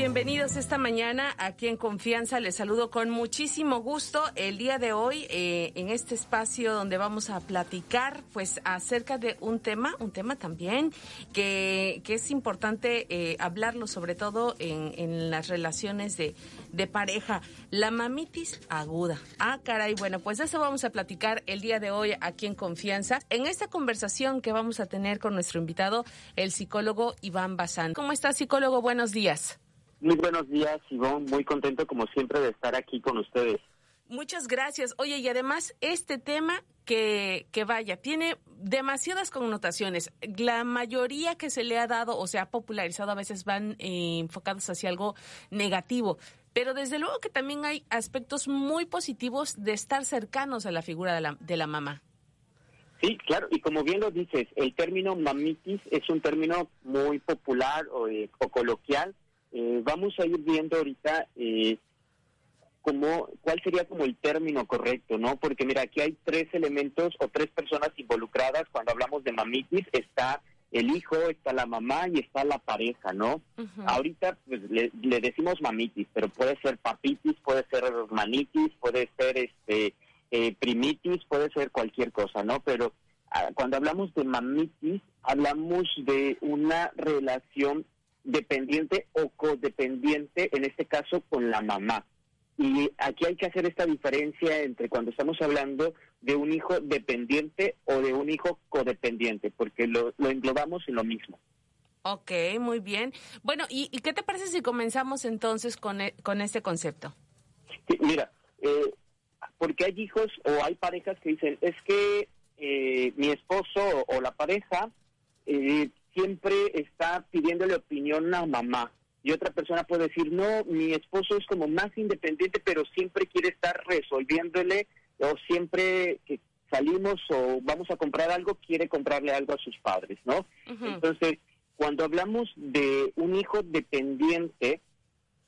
bienvenidos esta mañana aquí en Confianza. Les saludo con muchísimo gusto el día de hoy eh, en este espacio donde vamos a platicar pues acerca de un tema, un tema también que, que es importante eh, hablarlo sobre todo en, en las relaciones de, de pareja, la mamitis aguda. Ah, caray, bueno, pues eso vamos a platicar el día de hoy aquí en Confianza. En esta conversación que vamos a tener con nuestro invitado, el psicólogo Iván Bazán. ¿Cómo está, psicólogo? Buenos días. Muy buenos días, Ivonne. Muy contento, como siempre, de estar aquí con ustedes. Muchas gracias. Oye, y además, este tema que, que vaya, tiene demasiadas connotaciones. La mayoría que se le ha dado o se ha popularizado a veces van eh, enfocados hacia algo negativo. Pero desde luego que también hay aspectos muy positivos de estar cercanos a la figura de la, de la mamá. Sí, claro, y como bien lo dices, el término mamitis es un término muy popular o, eh, o coloquial eh, vamos a ir viendo ahorita eh, cómo, cuál sería como el término correcto, ¿no? Porque mira, aquí hay tres elementos o tres personas involucradas cuando hablamos de mamitis. Está el hijo, está la mamá y está la pareja, ¿no? Ahorita pues, le, decimos mamitis, pero puede ser papitis, puede ser manitis, puede ser este eh, primitis, puede ser cualquier cosa, ¿no? Pero ah, cuando hablamos de mamitis, hablamos de una relación dependiente o codependiente, en este caso con la mamá. Y aquí hay que hacer esta diferencia entre cuando estamos hablando de un hijo dependiente o de un hijo codependiente, porque lo, englobamos en lo mismo. Ok, muy bien. Bueno, ¿y, qué te parece si comenzamos entonces con, e, con este concepto? mira, eh, porque hay hijos o hay parejas que dicen, es que eh, mi esposo o la pareja eh, siempre está pidiéndole opinión a mamá. Y otra persona puede decir, no, mi esposo es como más independiente, pero siempre quiere estar resolviéndole o siempre que salimos o vamos a comprar algo, quiere comprarle algo a sus padres, ¿no? Entonces, cuando hablamos de un hijo dependiente,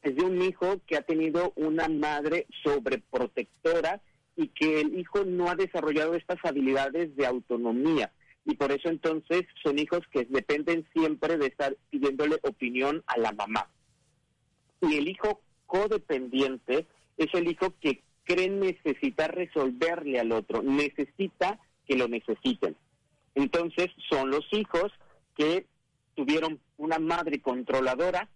es de un hijo que ha tenido una madre sobreprotectora y que el hijo no ha desarrollado estas habilidades de autonomía y por eso entonces son hijos que dependen siempre de estar pidiéndole opinión a la mamá. Y el hijo codependiente es el hijo que cree necesitar resolverle al otro, necesita que lo necesiten. Entonces son los hijos que tuvieron una madre controladora,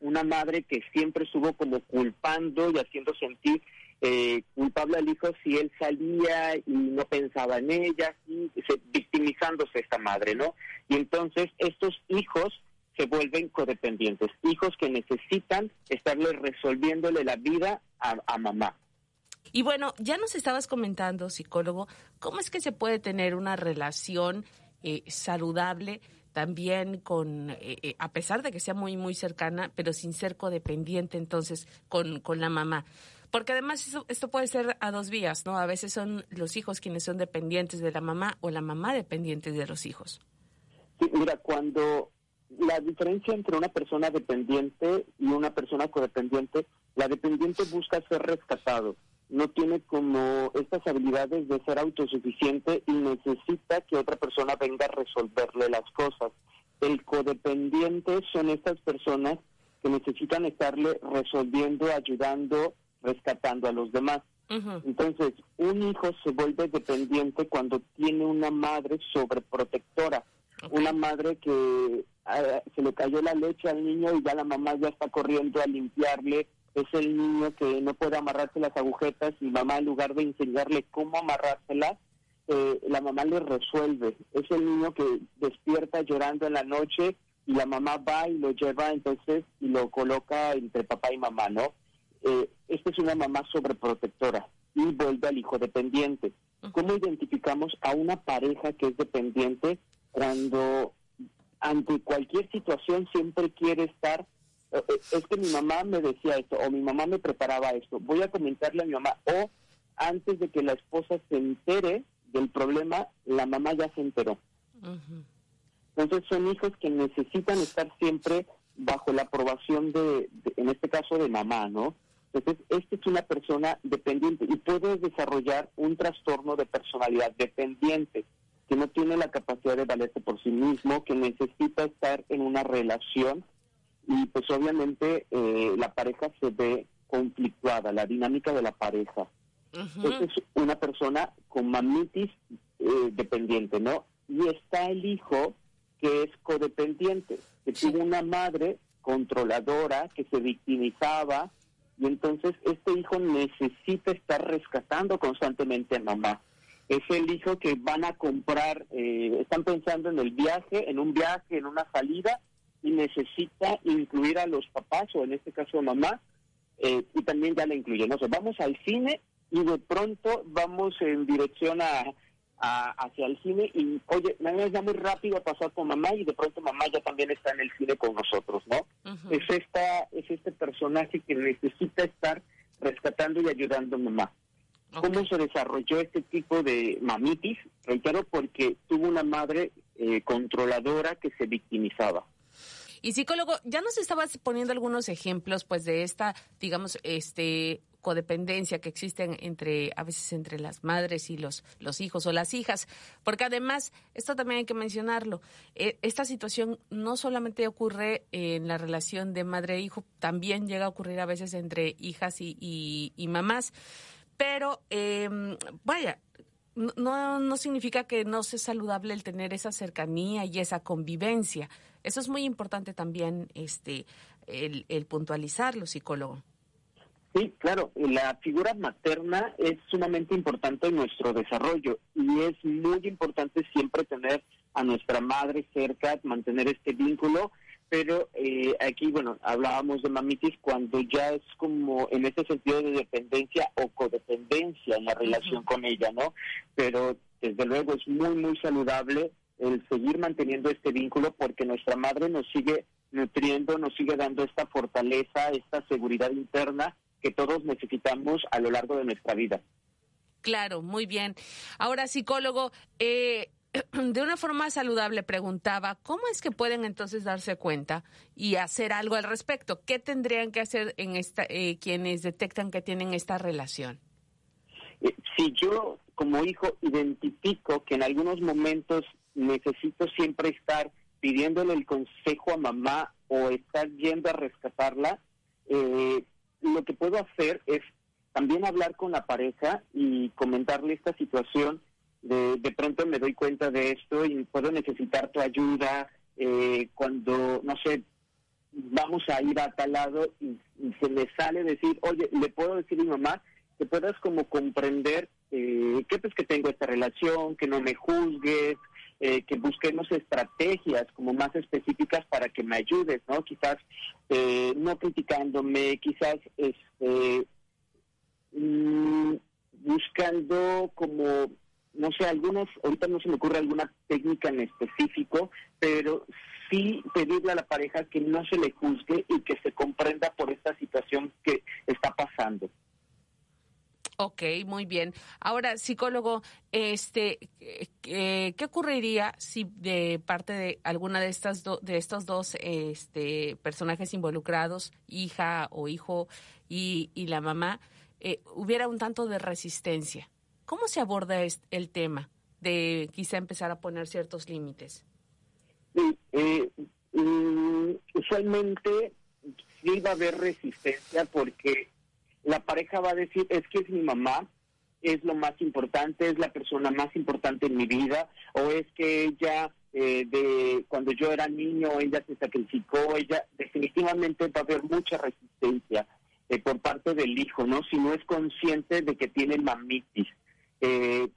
una madre que siempre estuvo como culpando y haciendo sentir eh, culpable al hijo si él salía y no pensaba en ella, y victimizándose esta madre, ¿no? Y entonces estos hijos se vuelven codependientes, hijos que necesitan estarle resolviéndole la vida a, mamá. Y bueno, ya nos estabas comentando, psicólogo, cómo es que se puede tener una relación eh, saludable también con, eh, eh, a pesar de que sea muy, muy cercana, pero sin ser codependiente entonces con, con la mamá. Porque además esto puede ser a dos vías, ¿no? A veces son los hijos quienes son dependientes de la mamá o la mamá dependiente de los hijos. Sí, mira, cuando la diferencia entre una persona dependiente y una persona codependiente, la dependiente busca ser rescatado, no tiene como estas habilidades de ser autosuficiente y necesita que otra persona venga a resolverle las cosas. El codependiente son estas personas que necesitan estarle resolviendo, ayudando, rescatando a los demás. Entonces, un hijo se vuelve dependiente cuando tiene una madre sobreprotectora, una madre que ah, se le cayó la leche al niño y ya la mamá ya está corriendo a limpiarle, es el niño que no puede amarrarse las agujetas y mamá en lugar de enseñarle cómo amarrárselas, eh, la mamá le resuelve. Es el niño que despierta llorando en la noche y la mamá va y lo lleva entonces y lo coloca entre papá y mamá, ¿no? Eh, esta es una mamá sobreprotectora y vuelve al hijo dependiente. ¿Cómo identificamos a una pareja que es dependiente cuando ante cualquier situación siempre quiere estar, es que mi mamá me decía esto o mi mamá me preparaba esto, voy a comentarle a mi mamá o antes de que la esposa se entere del problema, la mamá ya se enteró. Entonces son hijos que necesitan estar siempre bajo la aprobación de, en este caso, de mamá, ¿no? Entonces, esta es una persona dependiente y puede desarrollar un trastorno de personalidad dependiente, que no tiene la capacidad de valerse por sí mismo, que necesita estar en una relación y pues obviamente eh, la pareja se ve conflictuada, la dinámica de la pareja. Esa es una persona con mamitis eh, dependiente, ¿no? Y está el hijo que es codependiente, que tuvo una madre controladora que se victimizaba y entonces este hijo necesita estar rescatando constantemente a mamá. Es el hijo que van a comprar, eh, están pensando en el viaje, en un viaje, en una salida y necesita incluir a los papás o en este caso a mamá eh, y también ya la incluye. No sé, vamos al cine y de pronto vamos en dirección a, hacia el cine y, oye, me ya muy rápido a pasar con mamá y de pronto mamá ya también está en el cine con nosotros, ¿no? Es esta es este personaje que necesita estar rescatando y ayudando a mamá. ¿Cómo se desarrolló este tipo de mamitis? Reitero, porque tuvo una madre eh, controladora que se victimizaba. Y psicólogo, ya nos estabas poniendo algunos ejemplos, pues, de esta, digamos, este codependencia que existe entre a veces entre las madres y los los hijos o las hijas porque además esto también hay que mencionarlo eh, esta situación no solamente ocurre en la relación de madre e hijo también llega a ocurrir a veces entre hijas y, y, mamás pero eh, vaya no, no significa que no sea saludable el tener esa cercanía y esa convivencia. Eso es muy importante también, este, el, el puntualizarlo, psicólogo. Sí, claro, la figura materna es sumamente importante en nuestro desarrollo y es muy importante siempre tener a nuestra madre cerca, mantener este vínculo, pero eh, aquí, bueno, hablábamos de mamitis cuando ya es como en ese sentido de dependencia o codependencia en la relación con ella, ¿no? Pero desde luego es muy, muy saludable el seguir manteniendo este vínculo porque nuestra madre nos sigue nutriendo, nos sigue dando esta fortaleza, esta seguridad interna que todos necesitamos a lo largo de nuestra vida. Claro, muy bien. Ahora, psicólogo, eh, de una forma saludable preguntaba, ¿cómo es que pueden entonces darse cuenta y hacer algo al respecto? ¿Qué tendrían que hacer en esta, eh, quienes detectan que tienen esta relación? Eh, si yo como hijo identifico que en algunos momentos necesito siempre estar pidiéndole el consejo a mamá o estar yendo a rescatarla, eh, lo que puedo hacer es también hablar con la pareja y comentarle esta situación. De, de pronto me doy cuenta de esto y puedo necesitar tu ayuda eh, cuando, no sé, vamos a ir a tal lado y, se me sale decir, oye, le puedo decir a mi mamá que puedas como comprender eh, que pues que tengo esta relación, que no me juzgues, eh, que busquemos estrategias como más específicas para que me ayudes, ¿no? Quizás eh, no criticándome, quizás este, mm, buscando como, no sé, algunos, ahorita no se me ocurre alguna técnica en específico, pero sí pedirle a la pareja que no se le juzgue y que se comprenda por esta situación que está pasando. Ok, muy bien. Ahora, psicólogo, este, ¿qué, ocurriría si de parte de alguna de estas de estos dos este, personajes involucrados, hija o hijo y, la mamá, eh, hubiera un tanto de resistencia? ¿Cómo se aborda el tema de quizá empezar a poner ciertos límites? Eh, mm, usualmente sí va a haber resistencia porque la pareja va a decir, es que es mi mamá, es lo más importante, es la persona más importante en mi vida, o es que ella, eh, de cuando yo era niño, ella se sacrificó, ella definitivamente va a haber mucha resistencia eh, por parte del hijo, ¿no? Si no es consciente de que tiene mamitis. Eh,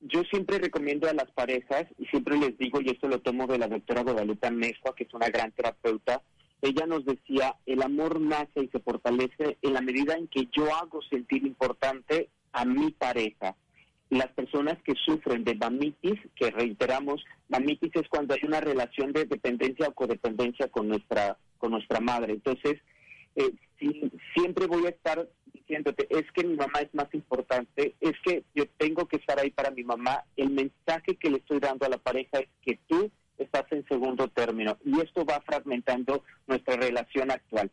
yo siempre recomiendo a las parejas, y siempre les digo, y esto lo tomo de la doctora Guadalupe Mezcua, que es una gran terapeuta, ella nos decía, el amor nace y se fortalece en la medida en que yo hago sentir importante a mi pareja. Las personas que sufren de mamitis, que reiteramos, mamitis es cuando hay una relación de dependencia o codependencia con nuestra, con nuestra madre. Entonces, eh, si, siempre voy a estar diciéndote, es que mi mamá es más importante, es que yo tengo que estar ahí para mi mamá. El mensaje que le estoy dando a la pareja es que tú estás en segundo término y esto va fragmentando nuestra relación actual.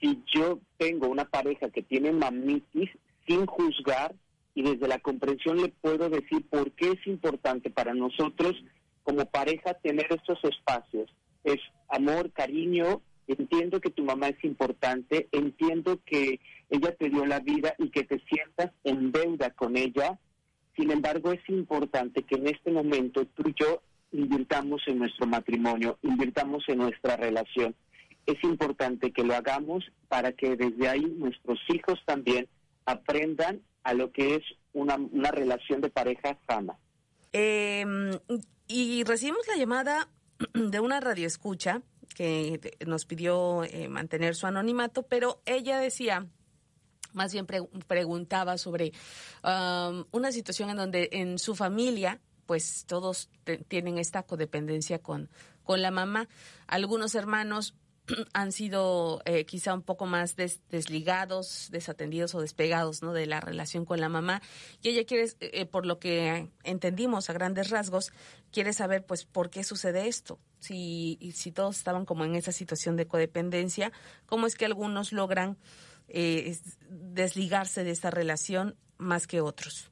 Si yo tengo una pareja que tiene mamitis, sin juzgar y desde la comprensión le puedo decir por qué es importante para nosotros como pareja tener estos espacios. Es amor, cariño, entiendo que tu mamá es importante, entiendo que ella te dio la vida y que te sientas en deuda con ella. Sin embargo, es importante que en este momento tú y yo invirtamos en nuestro matrimonio, invirtamos en nuestra relación. Es importante que lo hagamos para que desde ahí nuestros hijos también aprendan a lo que es una, una relación de pareja sana. Em, y recibimos la llamada de una radioescucha que nos pidió eh, mantener su anonimato, pero ella decía, más bien preguntaba sobre una situación en donde en su familia, pues todos tienen esta codependencia con, con la mamá. Algunos hermanos han sido eh, quizá un poco más desligados, desatendidos o despegados ¿no? de la relación con la mamá. Y ella quiere, eh, por lo que entendimos a grandes rasgos, quiere saber pues por qué sucede esto. Si, si todos estaban como en esa situación de codependencia, ¿cómo es que algunos logran eh, desligarse de esta relación más que otros?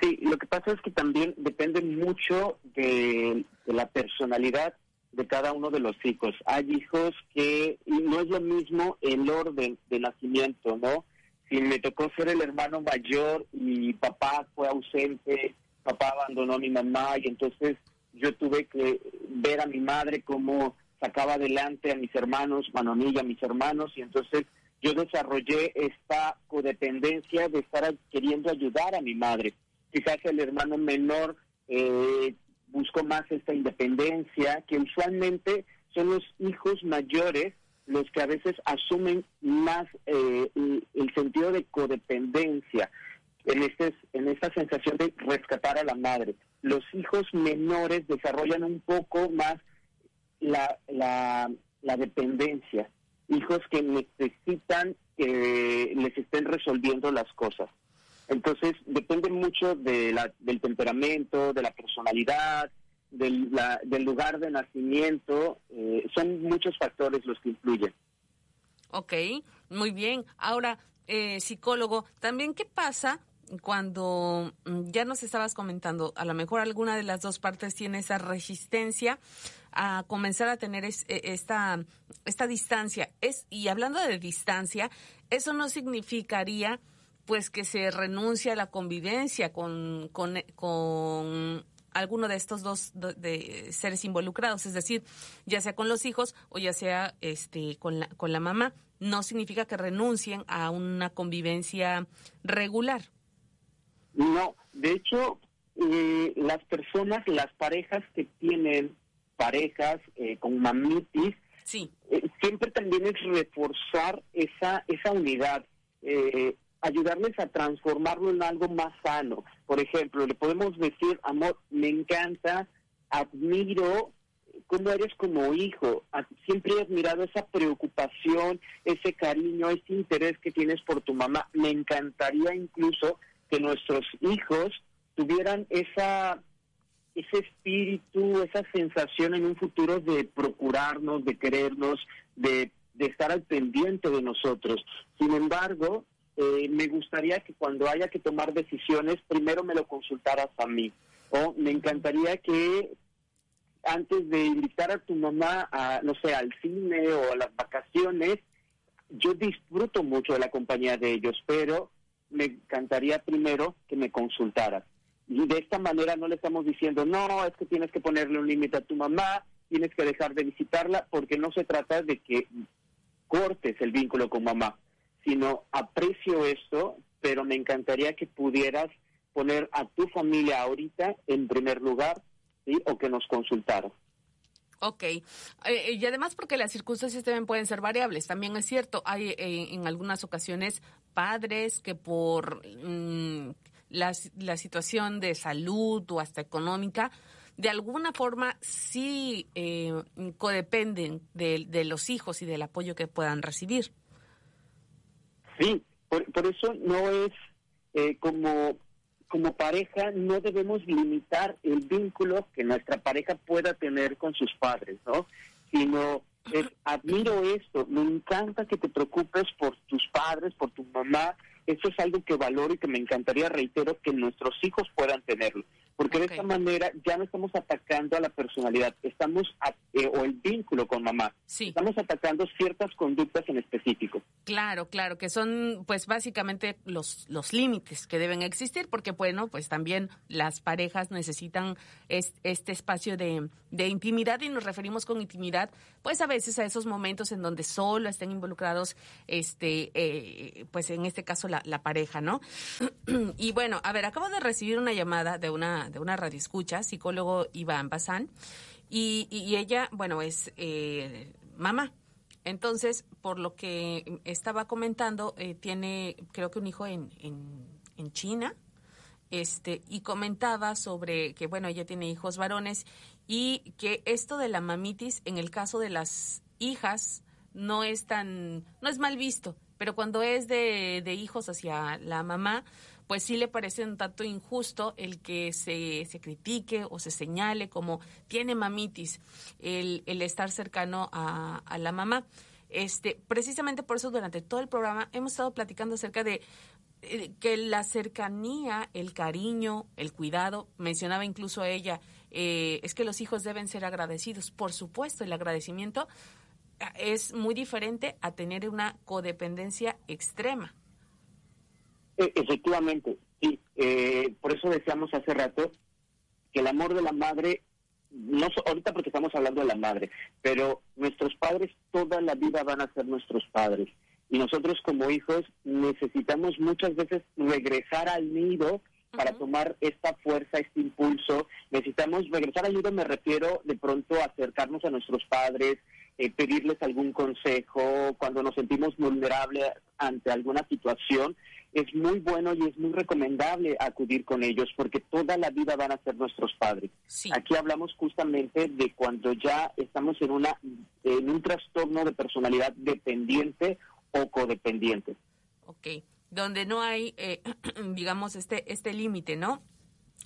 Sí, lo que pasa es que también depende mucho de la personalidad de cada uno de los hijos. Hay hijos que no es lo mismo el orden de nacimiento, ¿no? Si me tocó ser el hermano mayor y papá fue ausente, papá abandonó a mi mamá y entonces yo tuve que ver a mi madre cómo sacaba adelante a mis hermanos, Manonilla, a mis hermanos y entonces yo desarrollé esta codependencia de estar queriendo ayudar a mi madre. Quizás el hermano menor eh, busco más esta independencia, que usualmente son los hijos mayores los que a veces asumen más eh, el, sentido de codependencia en, este, en esta sensación de rescatar a la madre. Los hijos menores desarrollan un poco más la, la, la dependencia, hijos que necesitan que les estén resolviendo las cosas. Entonces, mucho de la, del temperamento, de la personalidad, del, del lugar de nacimiento. Eh, son muchos factores los que influyen. Ok, muy bien. Ahora, eh, psicólogo, también qué pasa cuando mm, ya nos estabas comentando, a lo mejor alguna de las dos partes tiene esa resistencia a comenzar a tener e, esta, esta distancia. Es, y hablando de distancia, eso no significaría pues que se renuncia a la convivencia con, con, con alguno de estos dos de seres involucrados, es decir, ya sea con los hijos o ya sea este con la, con la mamá, no significa que renuncien a una convivencia regular. No, de hecho, eh, las personas, las parejas que tienen parejas eh, con mamitis, sí. Eh, siempre también es reforzar esa, esa unidad. Ayudarles a transformarlo en algo más sano. Por ejemplo, le podemos decir, amor, me encanta, admiro cómo eres como hijo. Siempre he admirado esa preocupación, ese cariño, ese interés que tienes por tu mamá. Me encantaría incluso que nuestros hijos tuvieran esa ese espíritu, esa sensación en un futuro de procurarnos, de querernos, de, de estar al pendiente de nosotros. Sin embargo, eh, me gustaría que cuando haya que tomar decisiones, primero me lo consultaras a mí. O me encantaría que antes de invitar a tu mamá a, no sé, al cine o a las vacaciones, yo disfruto mucho de la compañía de ellos, pero me encantaría primero que me consultaras. Y de esta manera no le estamos diciendo, no, es que tienes que ponerle un límite a tu mamá, tienes que dejar de visitarla, porque no se trata de que cortes el vínculo con mamá sino aprecio esto, pero me encantaría que pudieras poner a tu familia ahorita en primer lugar o que nos consultaras. Ok, eh, y además porque las circunstancias también pueden ser variables, también es cierto, hay eh, en algunas ocasiones padres que por mm, la, situación de salud o hasta económica, de alguna forma sí eh, codependen de, de los hijos y del apoyo que puedan recibir. Sí, por, eso no es eh, como, como pareja, no debemos limitar el vínculo que nuestra pareja pueda tener con sus padres, ¿no? Sino es, admiro esto, me encanta que te preocupes por tus padres, por tu mamá, eso es algo que valoro y que me encantaría, reitero, que nuestros hijos puedan tenerlo. Porque de esta manera ya no estamos atacando a la personalidad, estamos eh, o el vínculo con mamá. Estamos atacando ciertas conductas en específico. Claro, claro, que son pues básicamente los los límites que deben existir, porque bueno, pues también las parejas necesitan este espacio de, de intimidad y nos referimos con intimidad, pues a veces a esos momentos en donde solo estén involucrados, este, eh, pues en este caso la, la pareja, ¿no? y bueno, a ver, acabo de recibir una llamada de una de una radioescucha, psicólogo Iván Bazán, y, ella, bueno, es eh, mamá. Entonces, por lo que estaba comentando, eh, tiene, creo que un hijo en, en, China, este, y comentaba sobre que, bueno, ella tiene hijos varones y que esto de la mamitis, en el caso de las hijas, no es tan, no es mal visto, pero cuando es de, de hijos hacia la mamá, pues sí le parece un tanto injusto el que se, se critique o se señale como tiene mamitis el, el estar cercano a, a la mamá. Este, precisamente por eso durante todo el programa hemos estado platicando acerca de eh, que la cercanía, el cariño, el cuidado, mencionaba incluso ella, eh, es que los hijos deben ser agradecidos. Por supuesto, el agradecimiento es muy diferente a tener una codependencia extrema. E, efectivamente, sí. Eh, por eso decíamos hace rato que el amor de la madre, no ahorita porque estamos hablando de la madre, pero nuestros padres toda la vida van a ser nuestros padres. Y nosotros como hijos necesitamos muchas veces regresar al nido para tomar esta fuerza, este impulso. Necesitamos regresar al nido, me refiero de pronto a acercarnos a nuestros padres, eh, pedirles algún consejo, cuando nos sentimos vulnerables ante alguna situación, es muy bueno y es muy recomendable acudir con ellos porque toda la vida van a ser nuestros padres. Aquí hablamos justamente de cuando ya estamos en una en un trastorno de personalidad dependiente o codependiente. Ok, donde no hay, eh, digamos, este este límite, ¿no?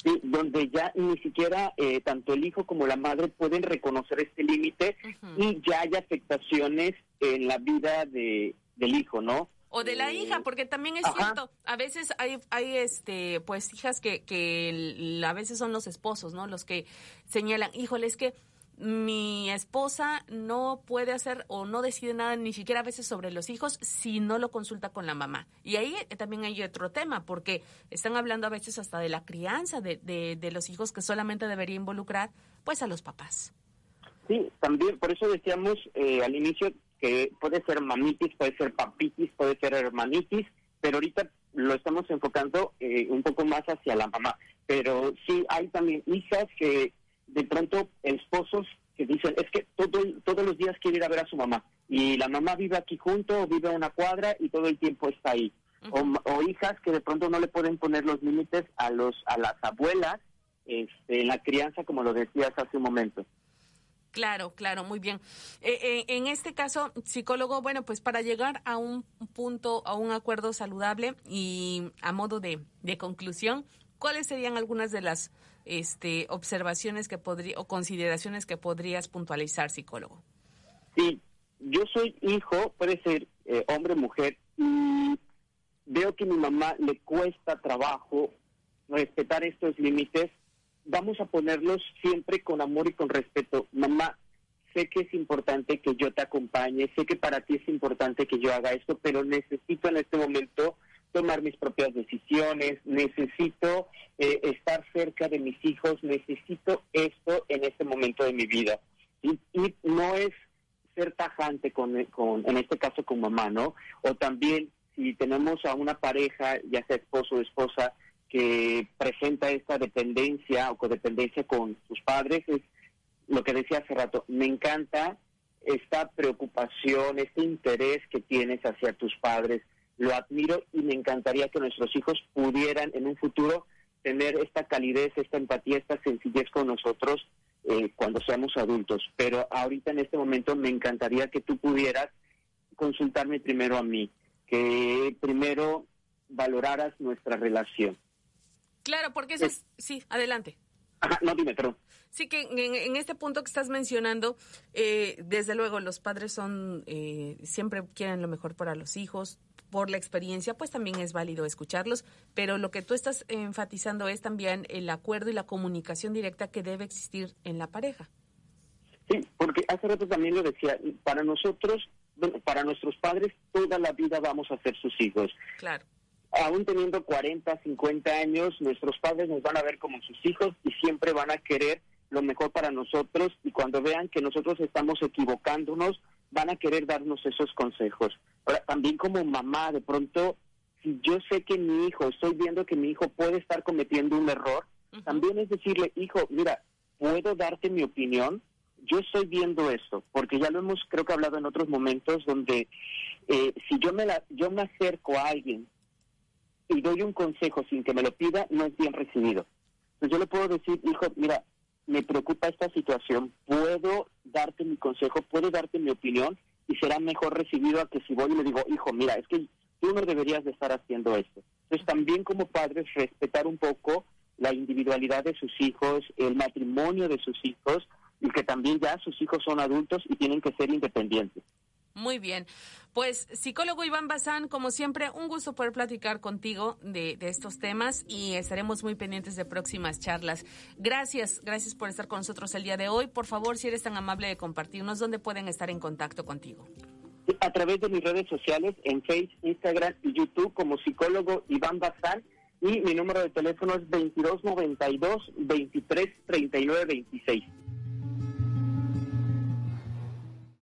Sí, donde ya ni siquiera eh, tanto el hijo como la madre pueden reconocer este límite y ya hay afectaciones en la vida de, del hijo, ¿no? o de la hija, porque también es cierto, a veces hay, hay este, pues hijas que, que a veces son los esposos, ¿no? Los que señalan, híjole, es que mi esposa no puede hacer o no decide nada ni siquiera a veces sobre los hijos si no lo consulta con la mamá. Y ahí también hay otro tema, porque están hablando a veces hasta de la crianza de, de, los hijos que solamente debería involucrar pues a los papás. Sí, también, por eso decíamos eh, al inicio que puede ser mamitis, puede ser papitis, puede ser hermanitis, pero ahorita lo estamos enfocando eh, un poco más hacia la mamá. Pero sí hay también hijas que de pronto esposos que dicen, es que todo, todos los días quiere ir a ver a su mamá y la mamá vive aquí junto o vive a una cuadra y todo el tiempo está ahí. o, hijas que de pronto no le pueden poner los límites a los a las abuelas este, en la crianza, como lo decías hace un momento. Claro, claro, muy bien. Eh, eh, en este caso, psicólogo, bueno, pues para llegar a un punto, a un acuerdo saludable y a modo de, conclusión, ¿cuáles serían algunas de las este, observaciones que podría o consideraciones que podrías puntualizar, psicólogo? Sí, yo soy hijo, puede ser eh, hombre, mujer, y veo que a mi mamá le cuesta trabajo respetar estos límites vamos a ponerlos siempre con amor y con respeto. Mamá, sé que es importante que yo te acompañe, sé que para ti es importante que yo haga esto, pero necesito en este momento tomar mis propias decisiones, necesito eh, estar cerca de mis hijos, necesito esto en este momento de mi vida. Y, no es ser tajante con, en este caso con mamá, ¿no? O también si tenemos a una pareja, ya sea esposo o esposa, que presenta esta dependencia o codependencia con sus padres es lo que decía hace rato. Me encanta esta preocupación, este interés que tienes hacia tus padres. Lo admiro y me encantaría que nuestros hijos pudieran en un futuro tener esta calidez, esta empatía, esta sencillez con nosotros eh, cuando seamos adultos. Pero ahorita en este momento me encantaría que tú pudieras consultarme primero a mí, que primero valoraras nuestra relación. Claro, porque eso es... Sí, adelante. Ajá, no, dime, perdón. Sí, que en, este punto que estás mencionando, eh, desde luego los padres son, eh, siempre quieren lo mejor para los hijos, por la experiencia, pues también es válido escucharlos, pero lo que tú estás enfatizando es también el acuerdo y la comunicación directa que debe existir en la pareja. Sí, porque hace rato también lo decía, para nosotros, para nuestros padres, toda la vida vamos a ser sus hijos. Claro. Aún teniendo 40, 50 años, nuestros padres nos van a ver como sus hijos y siempre van a querer lo mejor para nosotros y cuando vean que nosotros estamos equivocándonos, van a querer darnos esos consejos. Ahora, también como mamá, de pronto, si yo sé que mi hijo, estoy viendo que mi hijo puede estar cometiendo un error, también es decirle, hijo, mira, puedo darte mi opinión, yo estoy viendo esto, porque ya lo hemos, creo que hablado en otros momentos, donde eh, si yo me, la, yo me acerco a alguien y doy un consejo sin que me lo pida, no es bien recibido. Entonces yo le puedo decir, hijo, mira, me preocupa esta situación, puedo darte mi consejo, puedo darte mi opinión y será mejor recibido a que si voy y le digo, hijo, mira, es que tú no deberías de estar haciendo esto. Entonces también como padres respetar un poco la individualidad de sus hijos, el matrimonio de sus hijos y que también ya sus hijos son adultos y tienen que ser independientes. Muy bien. Pues psicólogo Iván Bazán, como siempre, un gusto poder platicar contigo de, estos temas y estaremos muy pendientes de próximas charlas. Gracias, gracias por estar con nosotros el día de hoy. Por favor, si eres tan amable de compartirnos, ¿dónde pueden estar en contacto contigo? A través de mis redes sociales, en Facebook, Instagram y YouTube, como psicólogo Iván Bazán. Y mi número de teléfono es 2292 233926.